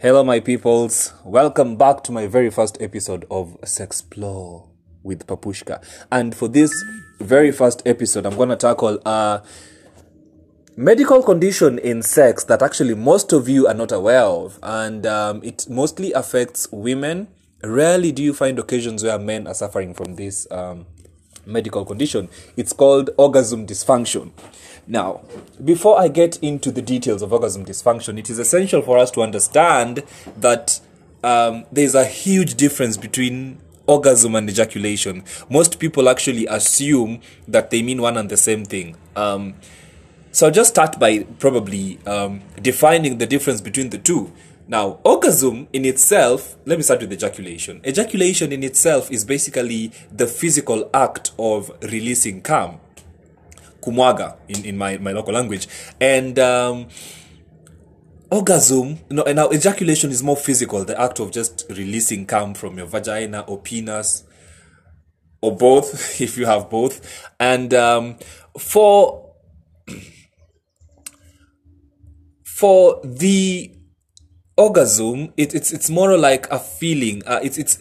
Hello, my peoples. Welcome back to my very first episode of Sexplore with Papushka. And for this very first episode, I'm going to tackle a medical condition in sex that actually most of you are not aware of. And um, it mostly affects women. Rarely do you find occasions where men are suffering from this um, medical condition. It's called orgasm dysfunction. Now, before I get into the details of orgasm dysfunction, it is essential for us to understand that um, there's a huge difference between orgasm and ejaculation. Most people actually assume that they mean one and the same thing. Um, so I'll just start by probably um, defining the difference between the two. Now, orgasm in itself, let me start with ejaculation. Ejaculation in itself is basically the physical act of releasing cum kumwaga in, in my, my local language. And um, orgasm, no, now ejaculation is more physical, the act of just releasing cum from your vagina or penis or both, if you have both. And um, for for the orgasm, it, it's it's more like a feeling. Uh, it's it's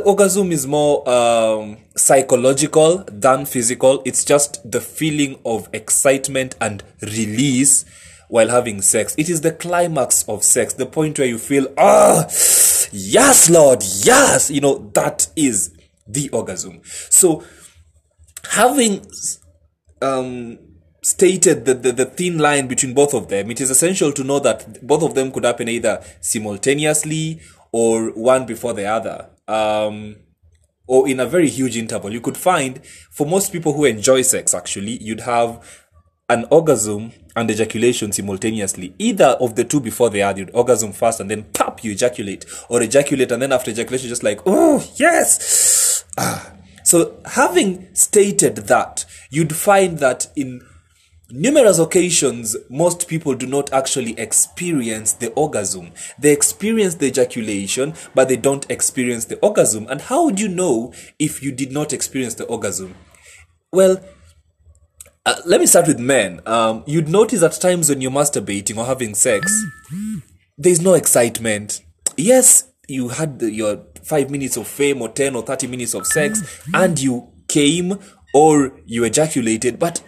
orgasm is more um, psychological than physical. It's just the feeling of excitement and release while having sex. It is the climax of sex, the point where you feel, ah, oh, yes, Lord, yes. You know, that is the orgasm. So, having um, stated the, the, the thin line between both of them, it is essential to know that both of them could happen either simultaneously or one before the other um, or in a very huge interval. You could find, for most people who enjoy sex, actually, you'd have an orgasm and ejaculation simultaneously. Either of the two before they are, you'd orgasm first and then pop, you ejaculate, or ejaculate and then after ejaculation, just like, oh, yes. Ah. So, having stated that, you'd find that in numerous occasions, most people do not actually experience the orgasm. They experience the ejaculation, but they don't experience the orgasm. And how would you know if you did not experience the orgasm? Well, uh, let me start with men. Um, you'd notice at times when you're masturbating or having sex, there's no excitement. Yes, you had your five minutes of fame or 10 or 30 minutes of sex and you came or you ejaculated, but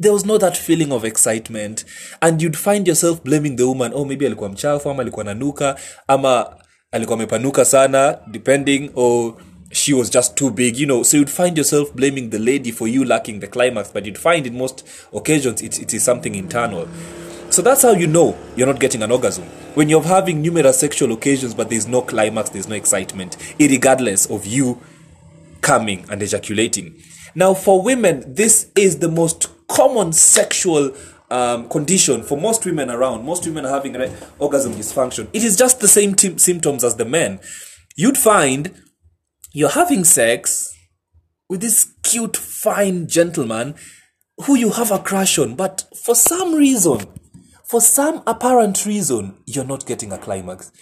there was no that feeling of excitement. And you'd find yourself blaming the woman oh maybe alikuwa mchafu ama alikuwa nanuka ama alikuwa amepanuka sana depending or she was just too big you know. So you'd find yourself blaming the lady for you lacking the climax but you'd find in most occasions it, it is something internal. So that's how you know you're not getting an orgasm. When you're having numerous sexual occasions but there's no climax there's no excitement regardless of you coming and ejaculating. Now for women this is the most common sexual um, condition for most women around. Most women are having orgasm dysfunction. It is just the same t- symptoms as the men. You'd find you're having sex with this cute, fine gentleman who you have a crush on, but for some reason, for some apparent reason, you're not getting a climax.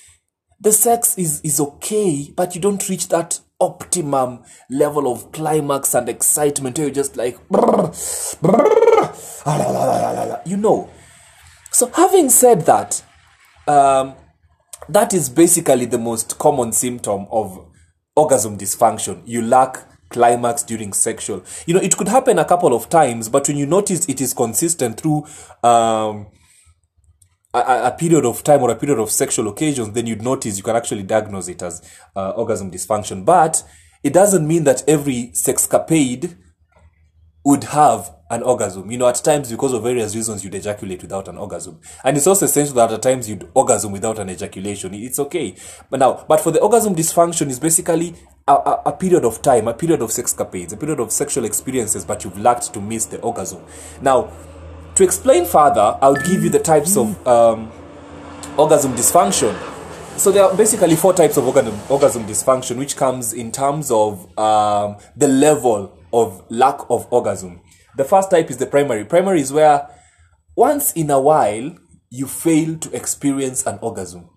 The sex is, is okay, but you don't reach that optimum level of climax and excitement you're just like, brrr, brrr, you know. So, having said that, um, that is basically the most common symptom of orgasm dysfunction. You lack climax during sexual. You know, it could happen a couple of times, but when you notice it is consistent through um, a, a, period of time or a period of sexual occasions, then you'd notice you can actually diagnose it as uh, orgasm dysfunction. But it doesn't mean that every sexcapade would have an orgasm. You know, at times, because of various reasons, you'd ejaculate without an orgasm. And it's also essential that at times you'd orgasm without an ejaculation. It's okay. But now, but for the orgasm dysfunction is basically a, a, a period of time, a period of sexcapades, a period of sexual experiences, but you've lacked to miss the orgasm. Now, to explain further, I would give you the types of um, orgasm dysfunction. So there are basically four types of orgasm, dysfunction, which comes in terms of um, the level of lack of orgasm. The first type is the primary. Primary is where once in a while you fail to experience an orgasm.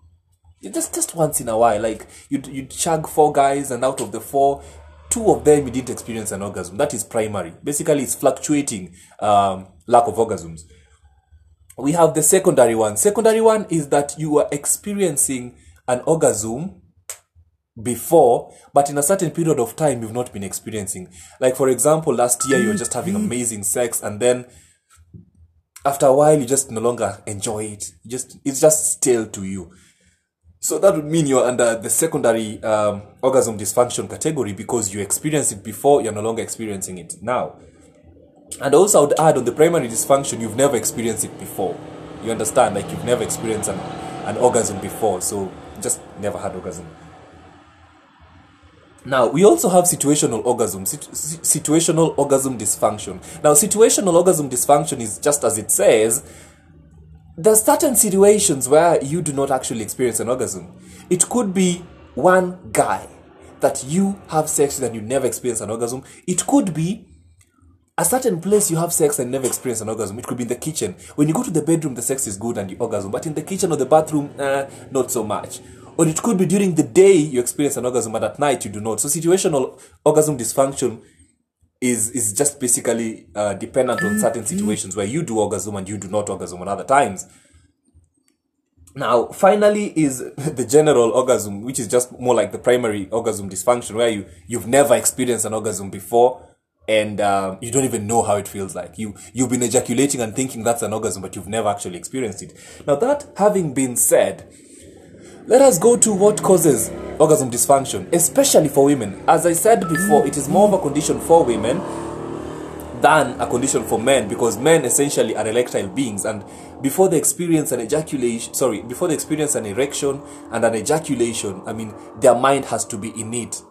Just just once in a while, like you you chug four guys, and out of the four, two of them you didn't experience an orgasm. That is primary. Basically, it's fluctuating um, lack of orgasms. We have the secondary one. Secondary one is that you are experiencing an orgasm before, but in a certain period of time you've not been experiencing. Like for example, last year you were just having amazing sex, and then after a while you just no longer enjoy it. You just it's just stale to you. So that would mean you're under the secondary um, orgasm dysfunction category because you experienced it before, you're no longer experiencing it now. And also, I would add on the primary dysfunction, you've never experienced it before. You understand? Like you've never experienced an, an orgasm before, so just never had orgasm. Now, we also have situational orgasm, situ- situational orgasm dysfunction. Now, situational orgasm dysfunction is just as it says, there's certain situations where you do not actually experience an orgasm. It could be one guy that you have sex with and you never experience an orgasm. It could be a certain place you have sex and never experience an orgasm. It could be in the kitchen. When you go to the bedroom, the sex is good and you orgasm, but in the kitchen or the bathroom, uh, not so much. Or it could be during the day you experience an orgasm, but at night you do not. So situational orgasm dysfunction is is just basically uh, dependent on certain situations where you do orgasm and you do not orgasm on other times. Now, finally, is the general orgasm, which is just more like the primary orgasm dysfunction, where you you've never experienced an orgasm before and um, you don't even know how it feels like. You you've been ejaculating and thinking that's an orgasm, but you've never actually experienced it. Now, that having been said, let us go to what causes orgasm dysfunction, especially for women. As I said before, it is more of a condition for women than a condition for men because men essentially are erectile beings and before they experience an ejaculation sorry before they experience an erection and an ejaculation i mean their mind has to be in it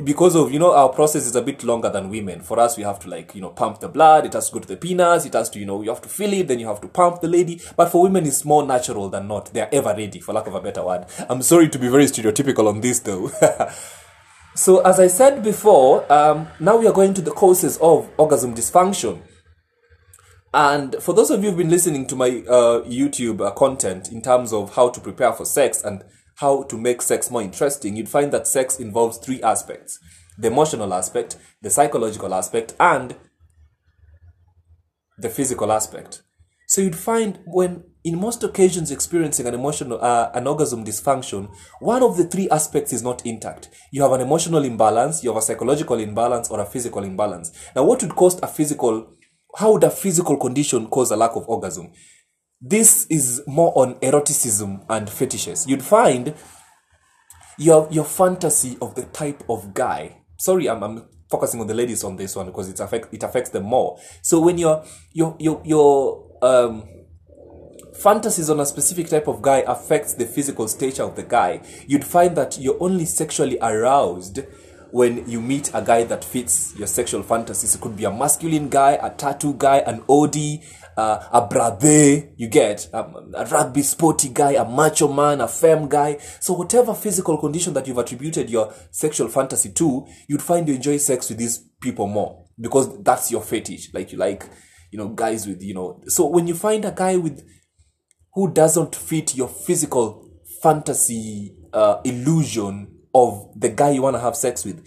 because of you know our process is a bit longer than women. For us we have to like you know pump the blood it has to go to the penis it has to you know you have to fill it then you have to pump the lady. But for women it's more natural than not. They're ever ready for lack of a better word. I'm sorry to be very stereotypical on this though. So as i said before um, now we are going to the causes of orgasm dysfunction. And for those of you who've been listening to my uh, youtube uh, content in terms of how to prepare for sex and how to make sex more interesting, you'd find that sex involves three aspects the emotional aspect, the psychological aspect, and the physical aspect. So you'd find when, in most occasions, experiencing an emotional, uh, an orgasm dysfunction, one of the three aspects is not intact. You have an emotional imbalance, you have a psychological imbalance, or a physical imbalance. Now, what would cause a physical? How would a physical condition cause a lack of orgasm? This is more on eroticism and fetishes. You'd find your your fantasy of the type of guy. Sorry, I'm, I'm focusing on the ladies on this one because it affect it affects them more. So when your your your your um fantasies on a specific type of guy affects the physical stature of the guy, you'd find that you're only sexually aroused when you meet a guy that fits your sexual fantasies. It could be a masculine guy, a tattoo guy, an OD, uh, a brother, you get um, a rugby sporty guy, a macho man, a femme guy. So whatever physical condition that you've attributed your sexual fantasy to, you'd find you enjoy sex with these people more because that's your fetish. Like you like, you know, guys with, you know. So when you find a guy with who doesn't fit your physical fantasy uh, illusion of the guy you want to have sex with,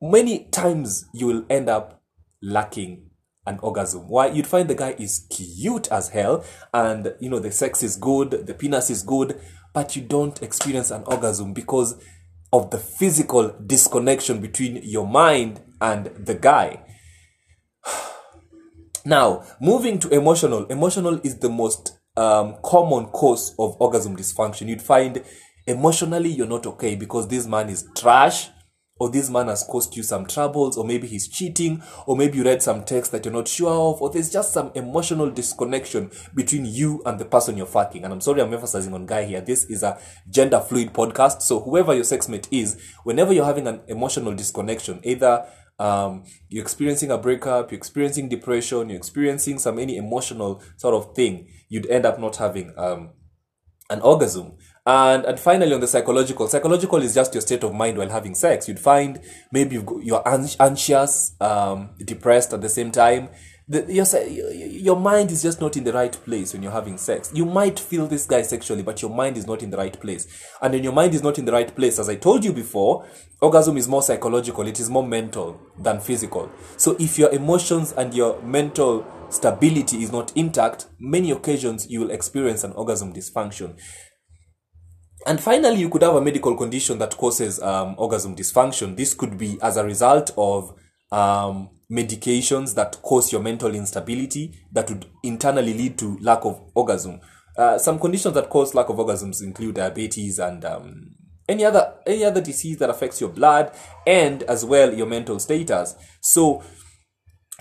many times you will end up lacking an orgasm. Why? You'd find the guy is cute as hell and you know the sex is good, the penis is good, but you don't experience an orgasm because of the physical disconnection between your mind and the guy. Now, moving to emotional, emotional is the most um, common cause of orgasm dysfunction. You'd find emotionally you're not okay because this man is trash or this man has caused you some troubles, or maybe he's cheating, or maybe you read some text that you're not sure of, or there's just some emotional disconnection between you and the person you're fucking. And I'm sorry I'm emphasizing on guy here. This is a gender fluid podcast. So whoever your sex mate is, whenever you're having an emotional disconnection, either um, you're experiencing a breakup, you're experiencing depression, you're experiencing some any emotional sort of thing, you'd end up not having um, an orgasm. And, and finally, on the psychological, psychological is just your state of mind while having sex. You'd find maybe you're anxious, um, depressed at the same time. The, your, your mind is just not in the right place when you're having sex. You might feel this guy sexually, but your mind is not in the right place. And when your mind is not in the right place, as I told you before, orgasm is more psychological, it is more mental than physical. So if your emotions and your mental stability is not intact, many occasions you will experience an orgasm dysfunction. And finally, you could have a medical condition that causes um, orgasm dysfunction. This could be as a result of um, medications that cause your mental instability that would internally lead to lack of orgasm. Uh, some conditions that cause lack of orgasms include diabetes and um, any other any other disease that affects your blood and as well your mental status. So,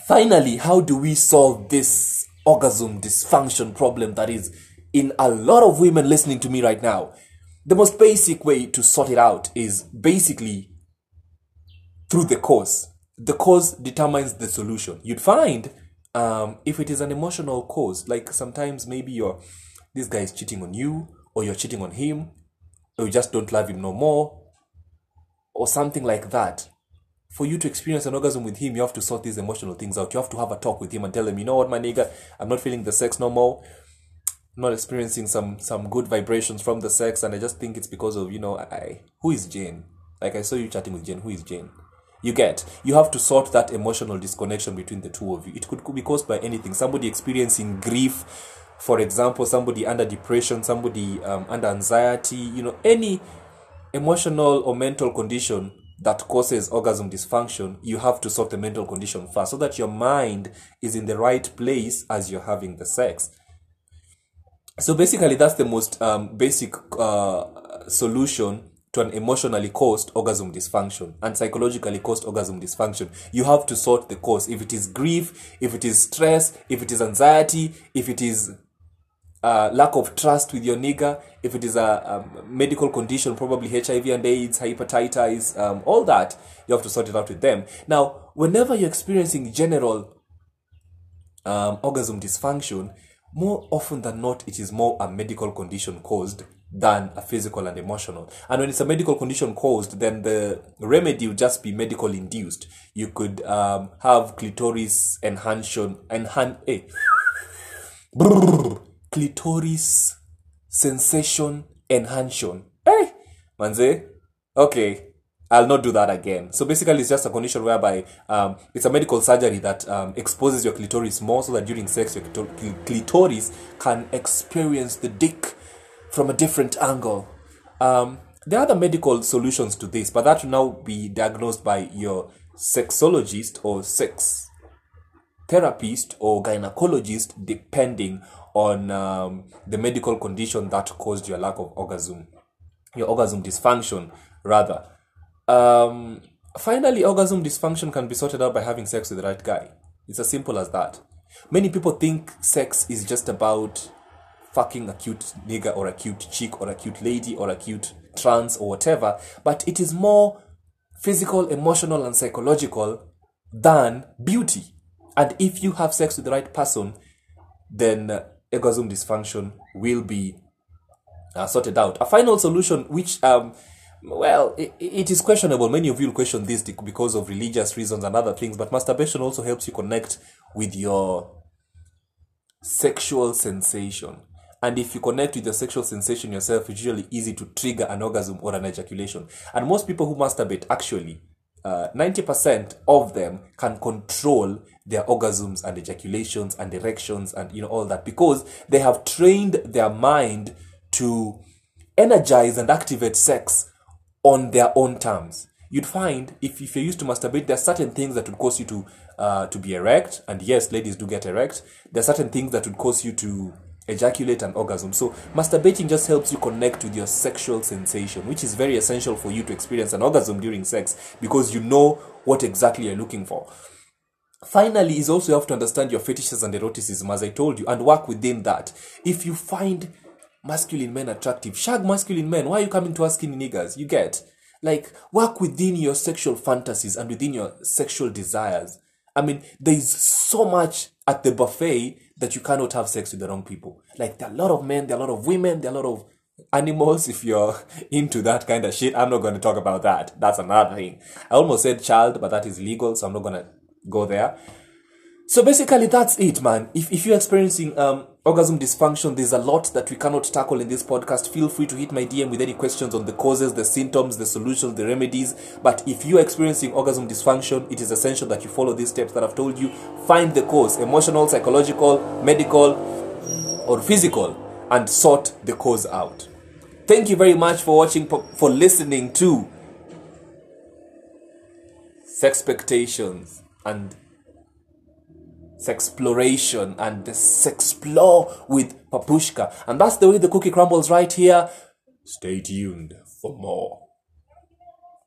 finally, how do we solve this orgasm dysfunction problem that is in a lot of women listening to me right now? The most basic way to sort it out is basically through the cause. The cause determines the solution. You'd find um, if it is an emotional cause, like sometimes maybe you're this guy is cheating on you, or you're cheating on him, or you just don't love him no more, or something like that. For you to experience an orgasm with him, you have to sort these emotional things out. You have to have a talk with him and tell him, you know what, my nigga, I'm not feeling the sex no more. Not experiencing some some good vibrations from the sex, and I just think it's because of you know I who is Jane? Like I saw you chatting with Jane. Who is Jane? You get. You have to sort that emotional disconnection between the two of you. It could be caused by anything. Somebody experiencing grief, for example, somebody under depression, somebody um, under anxiety. You know, any emotional or mental condition that causes orgasm dysfunction, you have to sort the mental condition first so that your mind is in the right place as you're having the sex. So basically, that's the most um, basic uh, solution to an emotionally caused orgasm dysfunction and psychologically caused orgasm dysfunction. You have to sort the cause. If it is grief, if it is stress, if it is anxiety, if it is uh, lack of trust with your nigga, if it is a, a, medical condition, probably HIV and AIDS, hepatitis, um, all that, you have to sort it out with them. Now, whenever you're experiencing general um, orgasm dysfunction, more often than not, it is more a medical condition caused than a physical and emotional. And when it's a medical condition caused, then the remedy would just be medical induced. You could um, have clitoris enhancement, enhan, eh, clitoris sensation enhancement. Hey, manze, okay. I'll not do that again. So basically, it's just a condition whereby um, it's a medical surgery that um, exposes your clitoris more so that during sex, your clitoris can experience the dick from a different angle. Um, there are other medical solutions to this, but that will now be diagnosed by your sexologist or sex therapist or gynecologist, depending on um, the medical condition that caused your lack of orgasm, your orgasm dysfunction, rather. Um, finally, orgasm dysfunction can be sorted out by having sex with the right guy. It's as simple as that. Many people think sex is just about fucking a cute nigga or a cute chick or a cute lady or a cute trans or whatever, but it is more physical, emotional, and psychological than beauty. And if you have sex with the right person, then uh, orgasm dysfunction will be uh, sorted out. A final solution, which um, well, it, it is questionable. Many of you will question this because of religious reasons and other things, but masturbation also helps you connect with your sexual sensation. And if you connect with your sexual sensation yourself, it's usually easy to trigger an orgasm or an ejaculation. And most people who masturbate actually, uh, 90% of them can control their orgasms and ejaculations and erections and you know all that because they have trained their mind to energize and activate sex on their own terms. You'd find if, if you're used to masturbate, there are certain things that would cause you to uh, to be erect, and yes, ladies do get erect. There are certain things that would cause you to ejaculate and orgasm. So masturbating just helps you connect with your sexual sensation, which is very essential for you to experience an orgasm during sex because you know what exactly you're looking for. Finally, is also you have to understand your fetishes and eroticism, as I told you, and work within that. If you find masculine men attractive. Shag masculine men. Why are you coming to us skinny niggas? You get? Like, work within your sexual fantasies and within your sexual desires. I mean, there's so much at the buffet that you cannot have sex with the wrong people. Like, there are a lot of men, there are a lot of women, there are a lot of animals if you're into that kind of shit. I'm not going to talk about that. That's another thing. I almost said child, but that is legal, so I'm not going to go there. So basically, that's it, man. If, if you're experiencing um, orgasm dysfunction, there's a lot that we cannot tackle in this podcast. Feel free to hit my DM with any questions on the causes, the symptoms, the solutions, the remedies. But if you're experiencing orgasm dysfunction, it is essential that you follow these steps that I've told you. Find the cause emotional, psychological, medical, or physical and sort the cause out. Thank you very much for watching, for listening to Sexpectations and Sexploration and Sexplore with Papushka. And that's the way the cookie crumbles right here. Stay tuned for more.